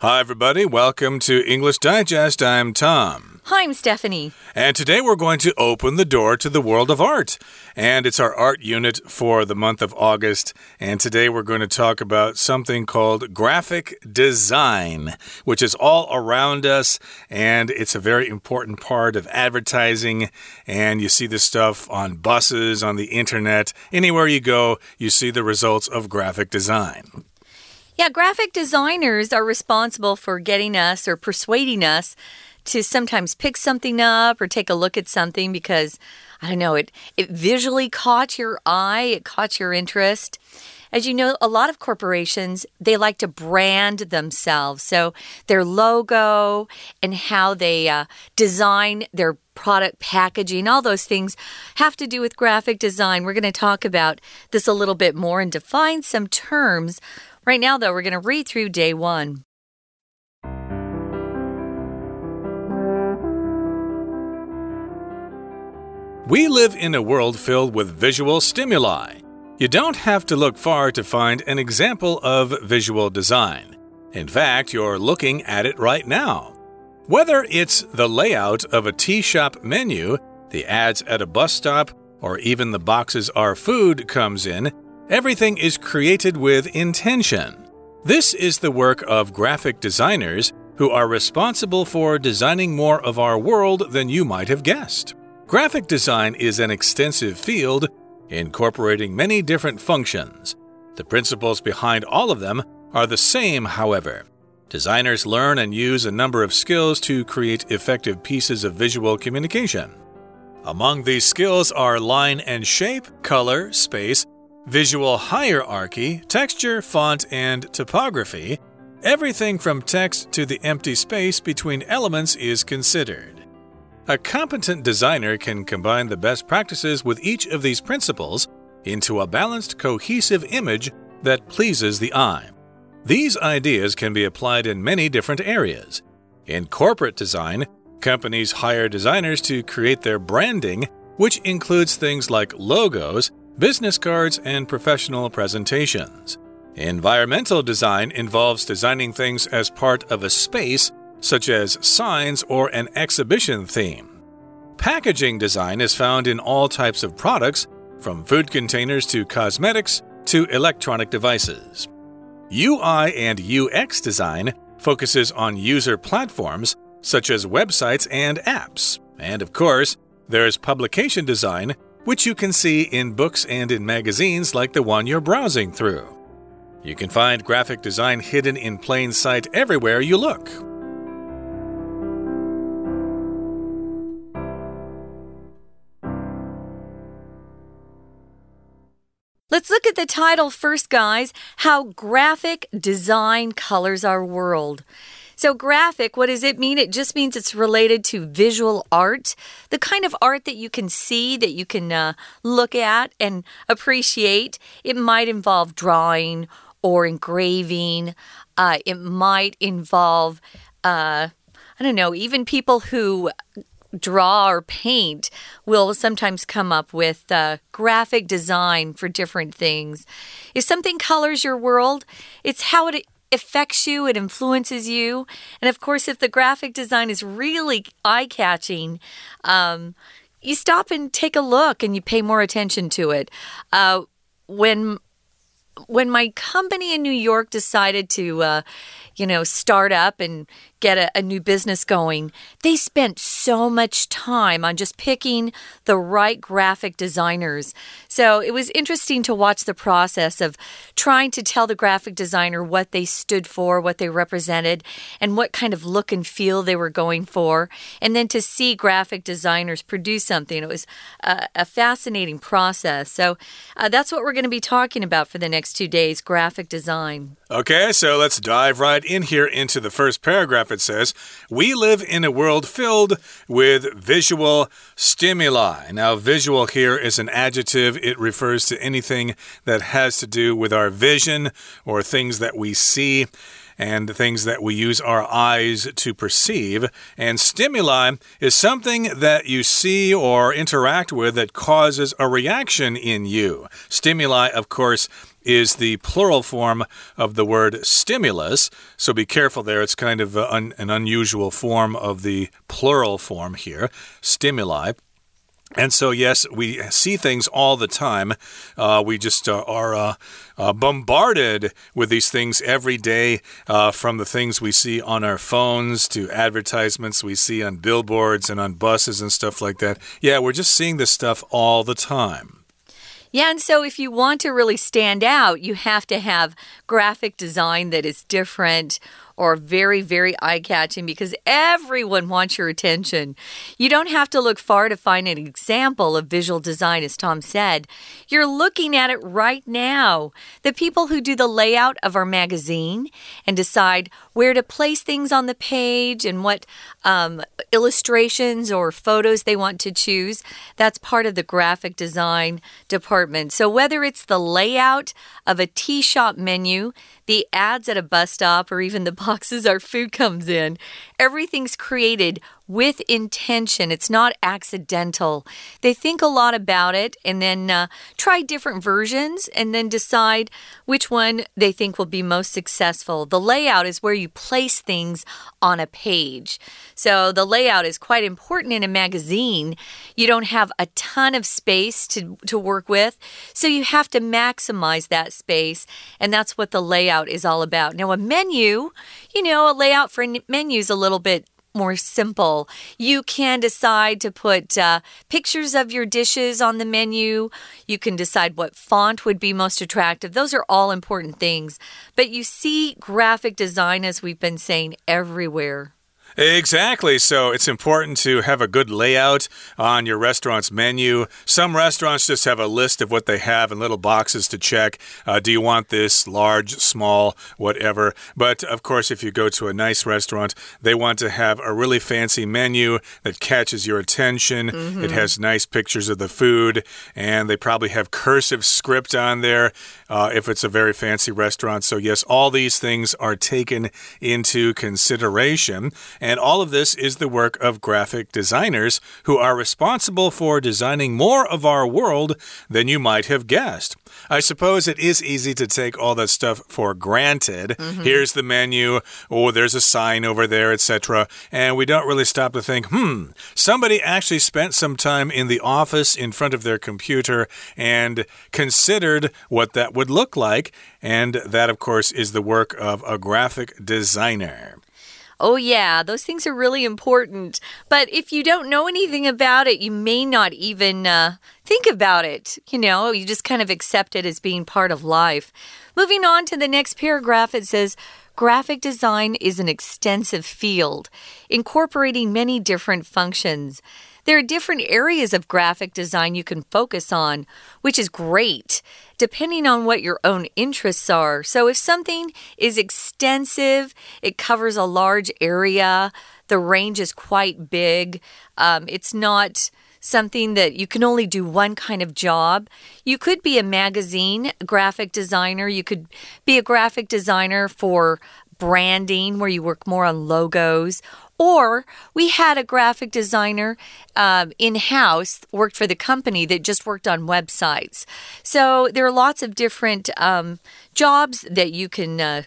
Hi, everybody. Welcome to English Digest. I'm Tom. Hi, I'm Stephanie. And today we're going to open the door to the world of art. And it's our art unit for the month of August. And today we're going to talk about something called graphic design, which is all around us. And it's a very important part of advertising. And you see this stuff on buses, on the internet. Anywhere you go, you see the results of graphic design. Yeah, graphic designers are responsible for getting us or persuading us to sometimes pick something up or take a look at something because I don't know, it it visually caught your eye, it caught your interest. As you know, a lot of corporations, they like to brand themselves. So their logo and how they uh, design their product packaging, all those things have to do with graphic design. We're going to talk about this a little bit more and define some terms Right now, though, we're going to read through day one. We live in a world filled with visual stimuli. You don't have to look far to find an example of visual design. In fact, you're looking at it right now. Whether it's the layout of a tea shop menu, the ads at a bus stop, or even the boxes our food comes in, Everything is created with intention. This is the work of graphic designers who are responsible for designing more of our world than you might have guessed. Graphic design is an extensive field, incorporating many different functions. The principles behind all of them are the same, however. Designers learn and use a number of skills to create effective pieces of visual communication. Among these skills are line and shape, color, space, visual hierarchy, texture, font, and typography, everything from text to the empty space between elements is considered. A competent designer can combine the best practices with each of these principles into a balanced, cohesive image that pleases the eye. These ideas can be applied in many different areas. In corporate design, companies hire designers to create their branding, which includes things like logos, business cards, and professional presentations. Environmental design involves designing things as part of a space, such as signs or an exhibition theme. Packaging design is found in all types of products, from food containers to cosmetics to electronic devices. UI and UX design focuses on user platforms such as websites and apps. And of course, there's publication design, which you can see in books and in magazines like the one you're browsing through. You can find graphic design hidden in plain sight everywhere you look. Let's look at the title first, guys How Graphic Design Colors Our World. So, graphic, what does it mean? It just means it's related to visual art, the kind of art that you can see, that you can uh, look at and appreciate. It might involve drawing or engraving, uh, it might involve, uh, I don't know, even people who draw or paint will sometimes come up with uh, graphic design for different things. If something colors your world, it's how it affects you, it influences you. And of course, if the graphic design is really eye catching, um, you stop and take a look and you pay more attention to it. Uh, when when my company in New York decided to, uh, you know, start up and get a, a, new business going, they spent so much time on just picking the right graphic designers. So it was interesting to watch the process of trying to tell the graphic designer what they stood for, what they represented, and what kind of look and feel they were going for. And then to see graphic designers produce something, it was a, a fascinating process. So uh, that's what we're going to be talking about for the next two days graphic design. Okay, so let's dive right in here into the first paragraph. It says, We live in a world filled with visual stimuli. Now, visual here is an adjective, it refers to anything that has to do with our vision or things that we see and things that we use our eyes to perceive. And stimuli is something that you see or interact with that causes a reaction in you. Stimuli, of course, is the plural form of the word stimulus. So be careful there. It's kind of an unusual form of the plural form here stimuli. And so, yes, we see things all the time. Uh, we just uh, are uh, uh bombarded with these things every day, uh, from the things we see on our phones to advertisements we see on billboards and on buses and stuff like that. Yeah, we're just seeing this stuff all the time. Yeah, and so if you want to really stand out, you have to have graphic design that is different or very, very eye catching because everyone wants your attention. You don't have to look far to find an example of visual design, as Tom said. You're looking at it right now. The people who do the layout of our magazine and decide where to place things on the page and what um, illustrations or photos they want to choose, that's part of the graphic design department. So whether it's the layout of a tea shop menu, the ads at a bus stop, or even the boxes our food comes in. Everything's created with intention. It's not accidental. They think a lot about it and then uh, try different versions and then decide which one they think will be most successful. The layout is where you place things on a page. So the layout is quite important in a magazine. You don't have a ton of space to, to work with, so you have to maximize that space, and that's what the layout is all about. Now, a menu, you know, a layout for menus a little bit more simple. You can decide to put uh, pictures of your dishes on the menu. You can decide what font would be most attractive. Those are all important things. But you see graphic design, as we've been saying, everywhere. Exactly. So it's important to have a good layout on your restaurant's menu. Some restaurants just have a list of what they have in little boxes to check. Uh, do you want this large, small, whatever? But of course, if you go to a nice restaurant, they want to have a really fancy menu that catches your attention. Mm -hmm. It has nice pictures of the food, and they probably have cursive script on there uh, if it's a very fancy restaurant. So, yes, all these things are taken into consideration. And all of this is the work of graphic designers who are responsible for designing more of our world than you might have guessed. I suppose it is easy to take all that stuff for granted. Mm -hmm. Here's the menu, oh, there's a sign over there, etc. And we don't really stop to think, hmm, somebody actually spent some time in the office in front of their computer and considered what that would look like. And that, of course, is the work of a graphic designer. Oh, yeah, those things are really important. But if you don't know anything about it, you may not even uh, think about it. You know, you just kind of accept it as being part of life. Moving on to the next paragraph, it says, Graphic design is an extensive field, incorporating many different functions. There are different areas of graphic design you can focus on, which is great, depending on what your own interests are. So, if something is extensive, it covers a large area, the range is quite big, um, it's not something that you can only do one kind of job. You could be a magazine graphic designer, you could be a graphic designer for branding where you work more on logos or we had a graphic designer um, in house, worked for the company that just worked on websites. So there are lots of different um, jobs that you can. Uh,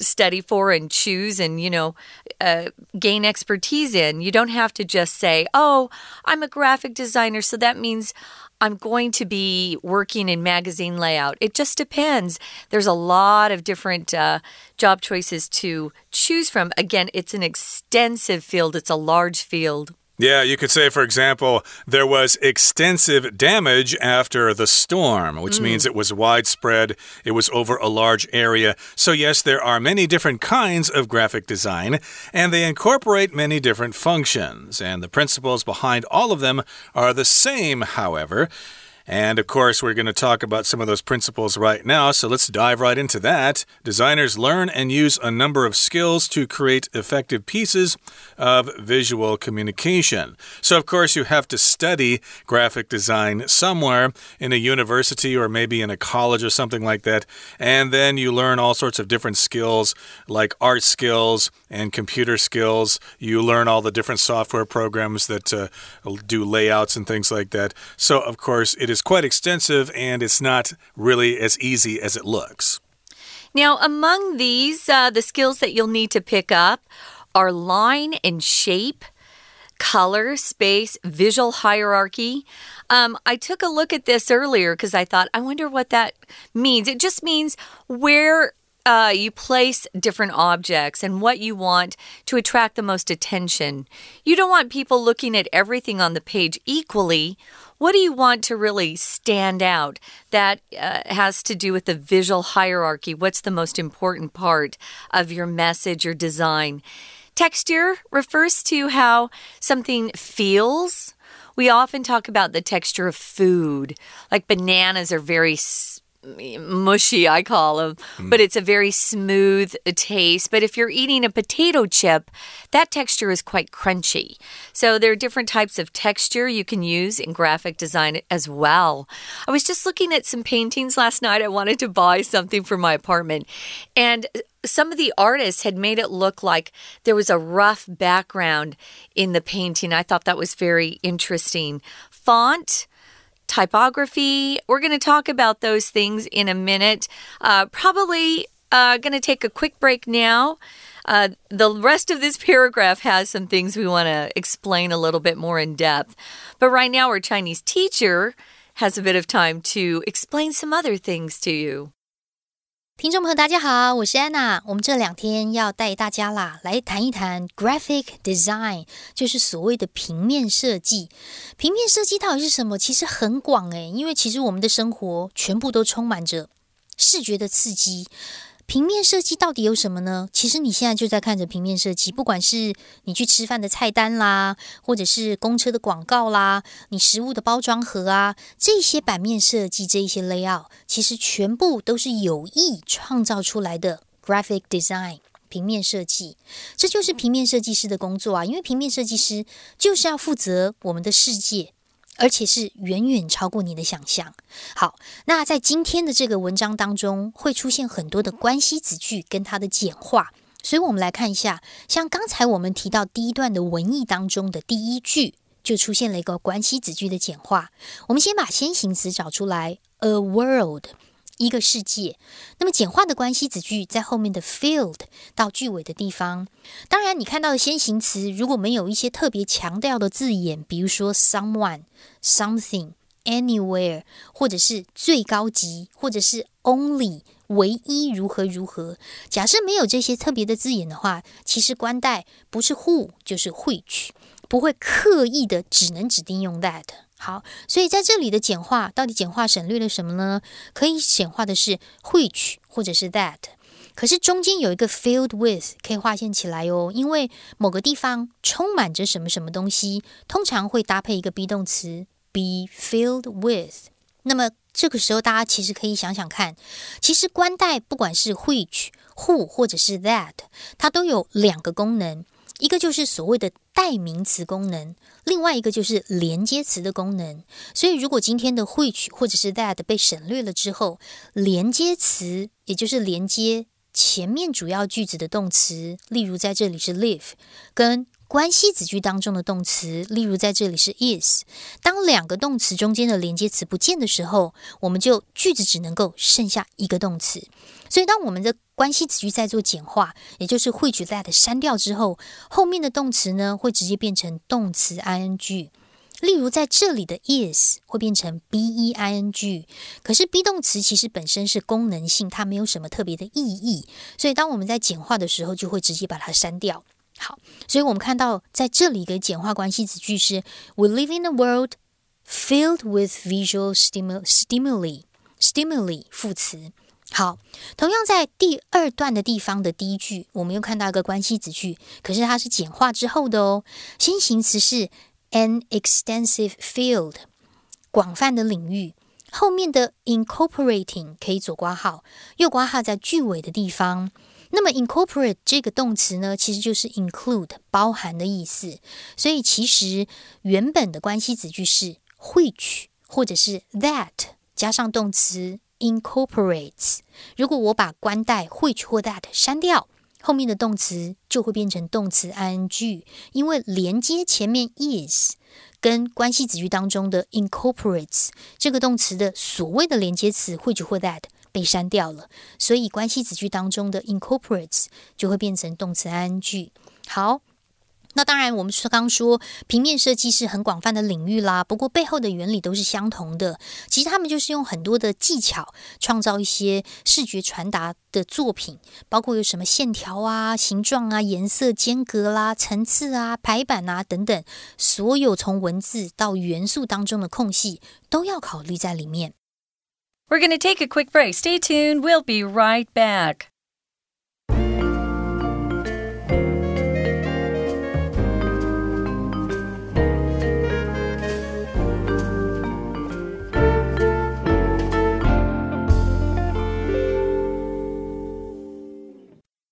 study for and choose and you know uh, gain expertise in you don't have to just say oh i'm a graphic designer so that means I'm going to be working in magazine layout. It just depends. There's a lot of different uh, job choices to choose from. Again, it's an extensive field, it's a large field. Yeah, you could say, for example, there was extensive damage after the storm, which mm. means it was widespread, it was over a large area. So, yes, there are many different kinds of graphic design, and they incorporate many different functions. And the principles behind all of them are the same, however. And of course, we're going to talk about some of those principles right now, so let's dive right into that. Designers learn and use a number of skills to create effective pieces of visual communication. So, of course, you have to study graphic design somewhere in a university or maybe in a college or something like that. And then you learn all sorts of different skills like art skills and computer skills. You learn all the different software programs that uh, do layouts and things like that. So, of course, it is is quite extensive and it's not really as easy as it looks. Now, among these, uh, the skills that you'll need to pick up are line and shape, color, space, visual hierarchy. Um, I took a look at this earlier because I thought, I wonder what that means. It just means where uh, you place different objects and what you want to attract the most attention. You don't want people looking at everything on the page equally. What do you want to really stand out? That uh, has to do with the visual hierarchy. What's the most important part of your message or design? Texture refers to how something feels. We often talk about the texture of food, like bananas are very mushy, I call them, mm. but it's a very smooth taste. But if you're eating a potato chip, that texture is quite crunchy. So there are different types of texture you can use in graphic design as well. I was just looking at some paintings last night. I wanted to buy something for my apartment, and some of the artists had made it look like there was a rough background in the painting. I thought that was very interesting. Font typography. We're going to talk about those things in a minute. Uh, probably uh, going to take a quick break now. Uh, the rest of this paragraph has some things we want to explain a little bit more in depth. But right now, our Chinese teacher has a bit of time to explain some other things to you. 听众朋友，大家好，我是安娜。我们这两天要带大家啦，来谈一谈 graphic design，就是所谓的平面设计。平面设计到底是什么？其实很广诶，因为其实我们的生活全部都充满着视觉的刺激。平面设计到底有什么呢？其实你现在就在看着平面设计，不管是你去吃饭的菜单啦，或者是公车的广告啦，你食物的包装盒啊，这些版面设计，这一些 layout，其实全部都是有意创造出来的 graphic design 平面设计。这就是平面设计师的工作啊，因为平面设计师就是要负责我们的世界。而且是远远超过你的想象。好，那在今天的这个文章当中，会出现很多的关系子句跟它的简化。所以，我们来看一下，像刚才我们提到第一段的文意当中的第一句，就出现了一个关系子句的简化。我们先把先行词找出来，a world。一个世界，那么简化的关系子句在后面的 field 到句尾的地方。当然，你看到的先行词如果没有一些特别强调的字眼，比如说 someone、something、anywhere，或者是最高级，或者是 only 唯一如何如何。假设没有这些特别的字眼的话，其实关代不是 who 就是 which，不会刻意的只能指定用 that。好，所以在这里的简化到底简化省略了什么呢？可以简化的是 which 或者是 that，可是中间有一个 filled with 可以划线起来哦，因为某个地方充满着什么什么东西，通常会搭配一个 be 动词 be filled with。那么这个时候大家其实可以想想看，其实关代不管是 which、who 或者是 that，它都有两个功能。一个就是所谓的代名词功能，另外一个就是连接词的功能。所以，如果今天的 which 或者是 that 被省略了之后，连接词也就是连接前面主要句子的动词，例如在这里是 live，跟关系子句当中的动词，例如在这里是 is。当两个动词中间的连接词不见的时候，我们就句子只能够剩下一个动词。所以，当我们的关系词句在做简化，也就是汇取 that 删掉之后，后面的动词呢会直接变成动词 ing。例如在这里的 is 会变成 be ing。可是 be 动词其实本身是功能性，它没有什么特别的意义。所以，当我们在简化的时候，就会直接把它删掉。好，所以我们看到在这里的简化关系子句是：We live in a world filled with visual stimuli。stimuli 副词。好，同样在第二段的地方的第一句，我们又看到一个关系子句，可是它是简化之后的哦。先行词是 an extensive field，广泛的领域。后面的 incorporating 可以左挂号，右挂号在句尾的地方。那么 incorporate 这个动词呢，其实就是 include 包含的意思。所以其实原本的关系子句是 which 或者是 that 加上动词。incorporates。如果我把关带 which 或 that 删掉，后面的动词就会变成动词 ing，因为连接前面 is 跟关系子句当中的 incorporates 这个动词的所谓的连接词 which 或 that 被删掉了，所以关系子句当中的 incorporates 就会变成动词 ing。好。那当然，我们说刚说平面设计是很广泛的领域啦，不过背后的原理都是相同的。其实他们就是用很多的技巧创造一些视觉传达的作品，包括有什么线条啊、形状啊、颜色、间隔啦、层次啊、排版啊等等，所有从文字到元素当中的空隙都要考虑在里面。We're going to take a quick break. Stay tuned. We'll be right back.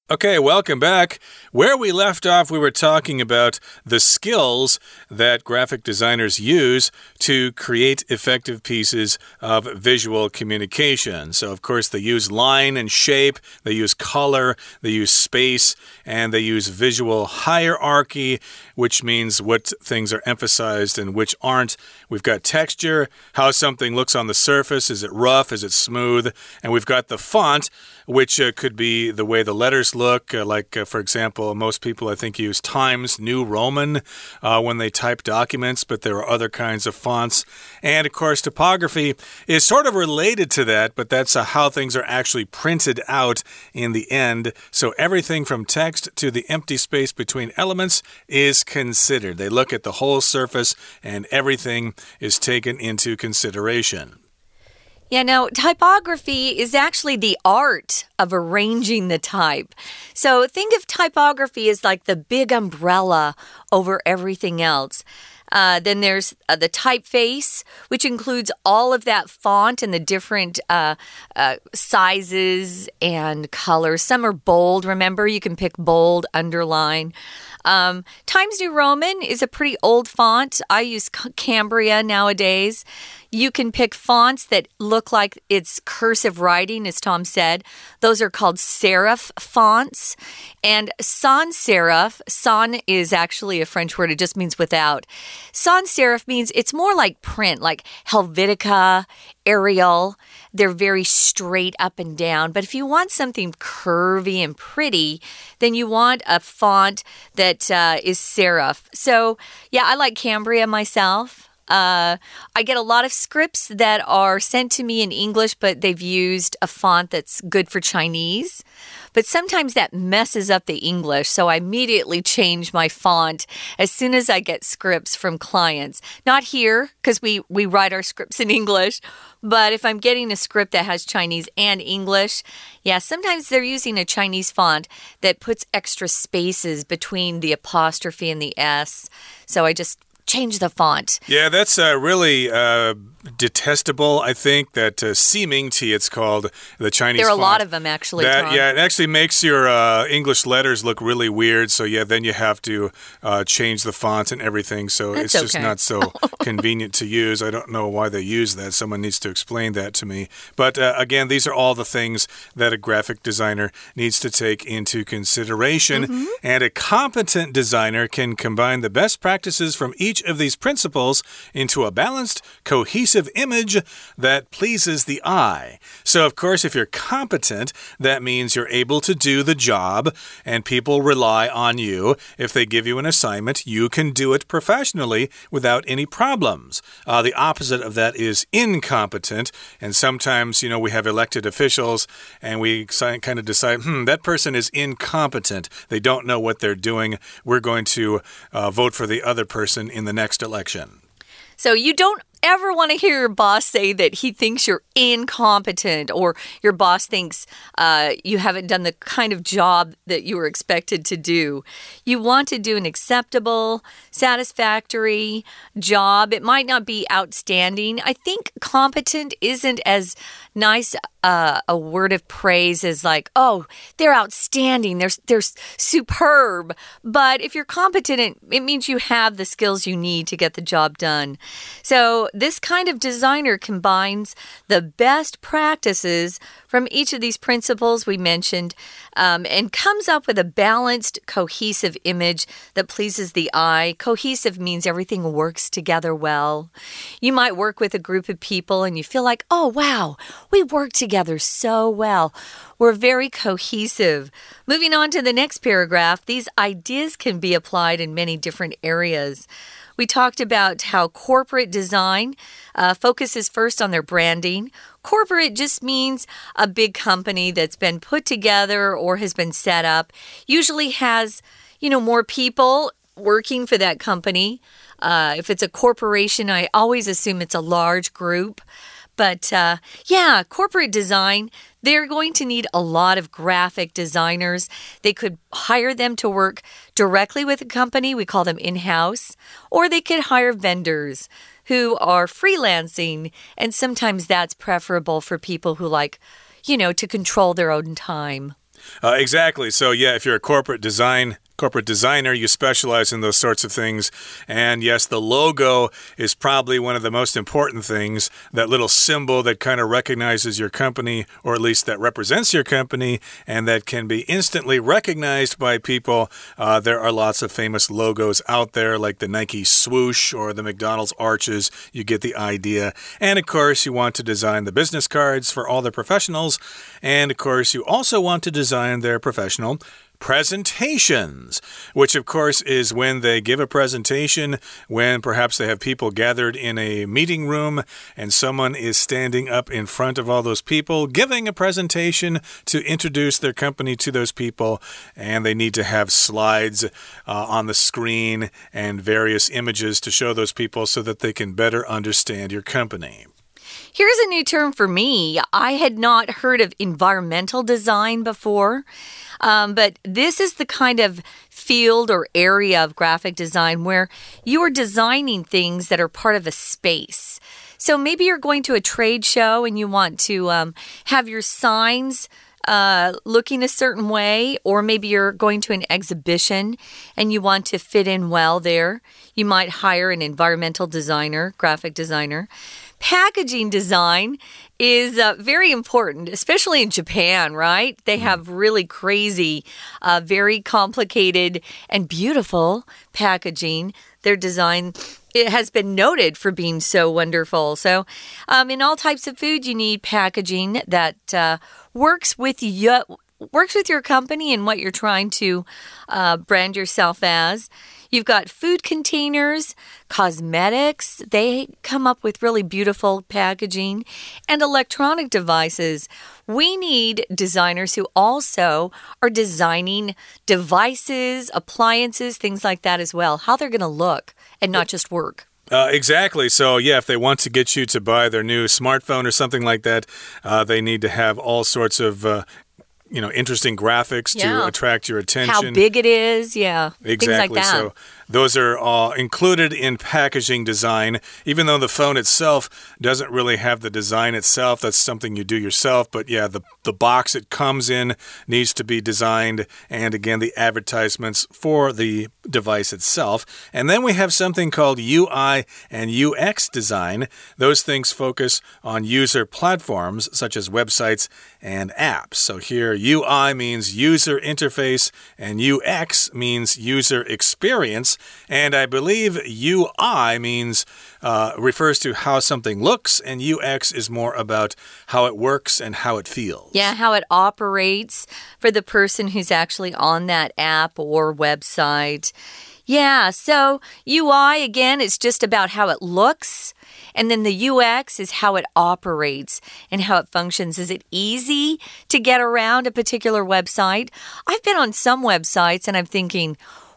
Okay, welcome back. Where we left off, we were talking about the skills that graphic designers use to create effective pieces of visual communication. So, of course, they use line and shape, they use color, they use space, and they use visual hierarchy, which means what things are emphasized and which aren't. We've got texture, how something looks on the surface. Is it rough? Is it smooth? And we've got the font which uh, could be the way the letters look. Uh, like, uh, for example, most people I think use Times New Roman uh, when they type documents, but there are other kinds of fonts. And of course, typography is sort of related to that, but that's uh, how things are actually printed out in the end. So everything from text to the empty space between elements is considered. They look at the whole surface and everything is taken into consideration. Yeah, now typography is actually the art of arranging the type. So think of typography as like the big umbrella over everything else. Uh, then there's uh, the typeface, which includes all of that font and the different uh, uh, sizes and colors. Some are bold. Remember, you can pick bold, underline. Um, Times New Roman is a pretty old font. I use Cambria nowadays. You can pick fonts that look like it's cursive writing, as Tom said. Those are called serif fonts. And sans serif, sans is actually a French word, it just means without. Sans serif means it's more like print, like Helvetica, Arial. They're very straight up and down. But if you want something curvy and pretty, then you want a font that uh, is serif. So, yeah, I like Cambria myself. Uh, I get a lot of scripts that are sent to me in English, but they've used a font that's good for Chinese. But sometimes that messes up the English, so I immediately change my font as soon as I get scripts from clients. Not here, because we, we write our scripts in English, but if I'm getting a script that has Chinese and English, yeah, sometimes they're using a Chinese font that puts extra spaces between the apostrophe and the S. So I just change the font. Yeah, that's uh, really uh, detestable. I think that uh, Ximingti, it's called the Chinese. There are font. a lot of them actually. That, yeah, it actually makes your uh, English letters look really weird. So yeah, then you have to uh, change the font and everything. So That's it's just not so convenient to use. I don't know why they use that. Someone needs to explain that to me. But uh, again, these are all the things that a graphic designer needs to take into consideration. Mm -hmm. And a competent designer can combine the best practices from each of these principles into a balanced, cohesive image that pleases the eye. So, of course, if you're competent, that means you're able to do the job and people rely on you. If they give you an assignment, you can do it professionally without any problems. Uh, the opposite of that is incompetent. And sometimes, you know, we have elected officials and we kind of decide, hmm, that person is incompetent. They don't know what they're doing. We're going to uh, vote for the other person in the next election. So you don't ever want to hear your boss say that he thinks you're incompetent or your boss thinks uh, you haven't done the kind of job that you were expected to do. You want to do an acceptable, satisfactory job. It might not be outstanding. I think competent isn't as nice uh, a word of praise as like, oh, they're outstanding, they're, they're superb. But if you're competent, it means you have the skills you need to get the job done. So this kind of designer combines the best practices from each of these principles we mentioned um, and comes up with a balanced, cohesive image that pleases the eye. Cohesive means everything works together well. You might work with a group of people and you feel like, oh, wow, we work together so well. We're very cohesive. Moving on to the next paragraph, these ideas can be applied in many different areas. We talked about how corporate design uh, focuses first on their branding. Corporate just means a big company that's been put together or has been set up, usually has, you know, more people working for that company. Uh, if it's a corporation, I always assume it's a large group. But uh, yeah, corporate design, they're going to need a lot of graphic designers. They could hire them to work directly with a company, we call them in house, or they could hire vendors who are freelancing. And sometimes that's preferable for people who like, you know, to control their own time. Uh, exactly. So, yeah, if you're a corporate design corporate designer, you specialize in those sorts of things. And yes, the logo is probably one of the most important things. That little symbol that kind of recognizes your company, or at least that represents your company, and that can be instantly recognized by people. Uh, there are lots of famous logos out there, like the Nike swoosh or the McDonald's arches. You get the idea. And of course, you want to design the business cards for all the professionals. And of course, you also want to design their professional presentations, which of course is when they give a presentation, when perhaps they have people gathered in a meeting room and someone is standing up in front of all those people giving a presentation to introduce their company to those people, and they need to have slides uh, on the screen and various images to show those people so that they can better understand your company. Here's a new term for me. I had not heard of environmental design before. Um, but this is the kind of field or area of graphic design where you are designing things that are part of a space. So maybe you're going to a trade show and you want to um, have your signs. Uh, looking a certain way, or maybe you're going to an exhibition and you want to fit in well there. You might hire an environmental designer, graphic designer. Packaging design is uh, very important, especially in Japan, right? They have really crazy, uh, very complicated, and beautiful packaging. Their design it has been noted for being so wonderful. So, um, in all types of food, you need packaging that uh, works with you works with your company and what you're trying to uh, brand yourself as. You've got food containers, cosmetics, they come up with really beautiful packaging, and electronic devices. We need designers who also are designing devices, appliances, things like that as well, how they're going to look and not just work. Uh, exactly. So, yeah, if they want to get you to buy their new smartphone or something like that, uh, they need to have all sorts of uh, you know interesting graphics yeah. to attract your attention. How big it is, yeah. Exactly. Like so those are all included in packaging design, even though the phone itself doesn't really have the design itself. That's something you do yourself. But yeah, the, the box it comes in needs to be designed. And again, the advertisements for the device itself. And then we have something called UI and UX design. Those things focus on user platforms such as websites and apps. So here, UI means user interface and UX means user experience. And I believe UI means uh, refers to how something looks, and UX is more about how it works and how it feels. Yeah, how it operates for the person who's actually on that app or website. Yeah, so UI again, it's just about how it looks. And then the UX is how it operates and how it functions. Is it easy to get around a particular website? I've been on some websites and I'm thinking,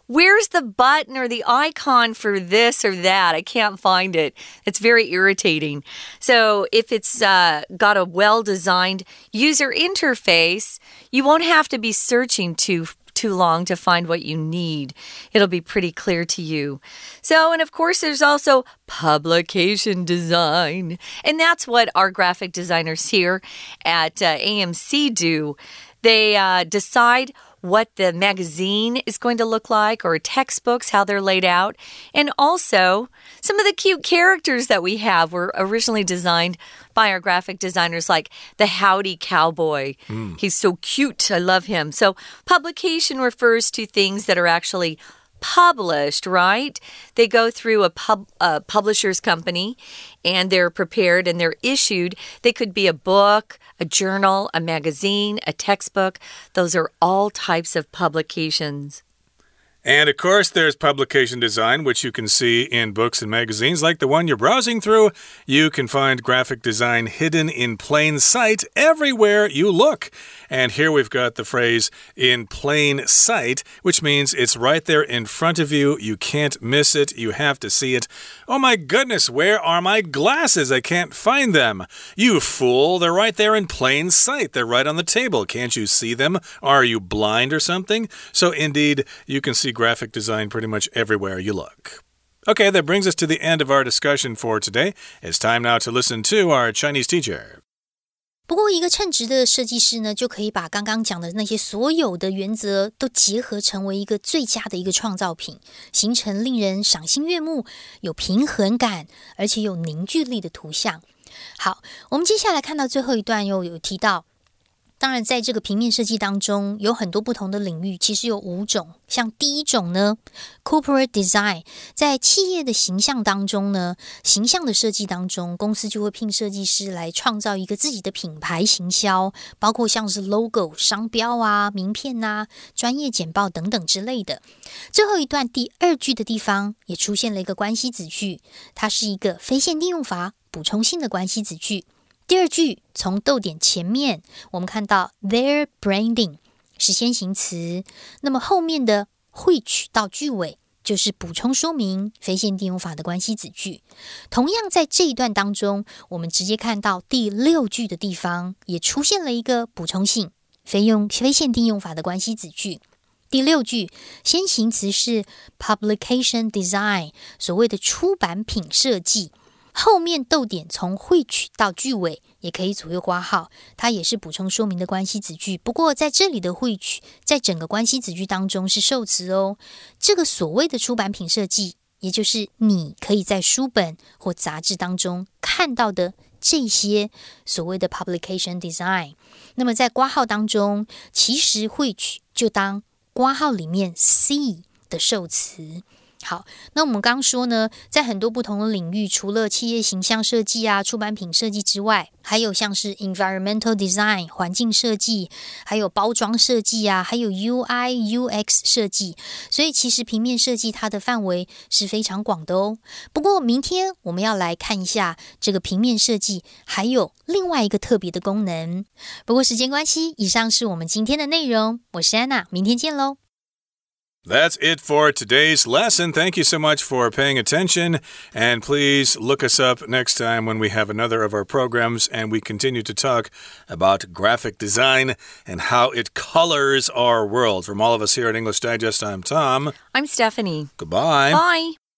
Where's the button or the icon for this or that? I can't find it. It's very irritating. So, if it's uh, got a well designed user interface, you won't have to be searching too too long to find what you need. It'll be pretty clear to you. So, and of course, there's also publication design. And that's what our graphic designers here at uh, AMC do. They uh, decide what the magazine is going to look like or textbooks, how they're laid out. And also, some of the cute characters that we have were originally designed by our graphic designers, like the Howdy Cowboy. Mm. He's so cute. I love him. So, publication refers to things that are actually published, right? They go through a, pub, a publisher's company and they're prepared and they're issued. They could be a book, a journal, a magazine, a textbook. Those are all types of publications. And of course, there's publication design, which you can see in books and magazines like the one you're browsing through. You can find graphic design hidden in plain sight everywhere you look. And here we've got the phrase in plain sight, which means it's right there in front of you. You can't miss it. You have to see it. Oh my goodness, where are my glasses? I can't find them. You fool, they're right there in plain sight. They're right on the table. Can't you see them? Are you blind or something? So, indeed, you can see graphic design pretty much everywhere you look. Okay, that brings us to the end of our discussion for today. It's time now to listen to our Chinese teacher. 不过，一个称职的设计师呢，就可以把刚刚讲的那些所有的原则都结合成为一个最佳的一个创造品，形成令人赏心悦目、有平衡感而且有凝聚力的图像。好，我们接下来看到最后一段，又有提到。 当然，在这个平面设计当中，有很多不同的领域，其实有五种。像第一种呢，corporate design，在企业的形象当中呢，形象的设计当中，公司就会聘设计师来创造一个自己的品牌行销，包括像是 logo、商标啊、名片呐、专业简报等等之类的。最后一段第二句的地方也出现了一个关系子句，它是一个非限定用法补充性的关系子句。第二句从逗点前面，我们看到 their branding 是先行词，那么后面的 which 到句尾就是补充说明非限定用法的关系子句。同样在这一段当中，我们直接看到第六句的地方也出现了一个补充性非用非限定用法的关系子句。第六句先行词是 publication design，所谓的出版品设计。后面逗点从会取到句尾也可以左右挂号，它也是补充说明的关系子句。不过在这里的会取在整个关系子句当中是受词哦。这个所谓的出版品设计，也就是你可以在书本或杂志当中看到的这些所谓的 publication design。那么在挂号当中，其实会取就当挂号里面 C 的受词。好，那我们刚说呢，在很多不同的领域，除了企业形象设计啊、出版品设计之外，还有像是 environmental design 环境设计，还有包装设计啊，还有 UI UX 设计。所以其实平面设计它的范围是非常广的哦。不过明天我们要来看一下这个平面设计还有另外一个特别的功能。不过时间关系，以上是我们今天的内容。我是安娜，明天见喽。That's it for today's lesson. Thank you so much for paying attention. And please look us up next time when we have another of our programs and we continue to talk about graphic design and how it colors our world. From all of us here at English Digest, I'm Tom. I'm Stephanie. Goodbye. Bye.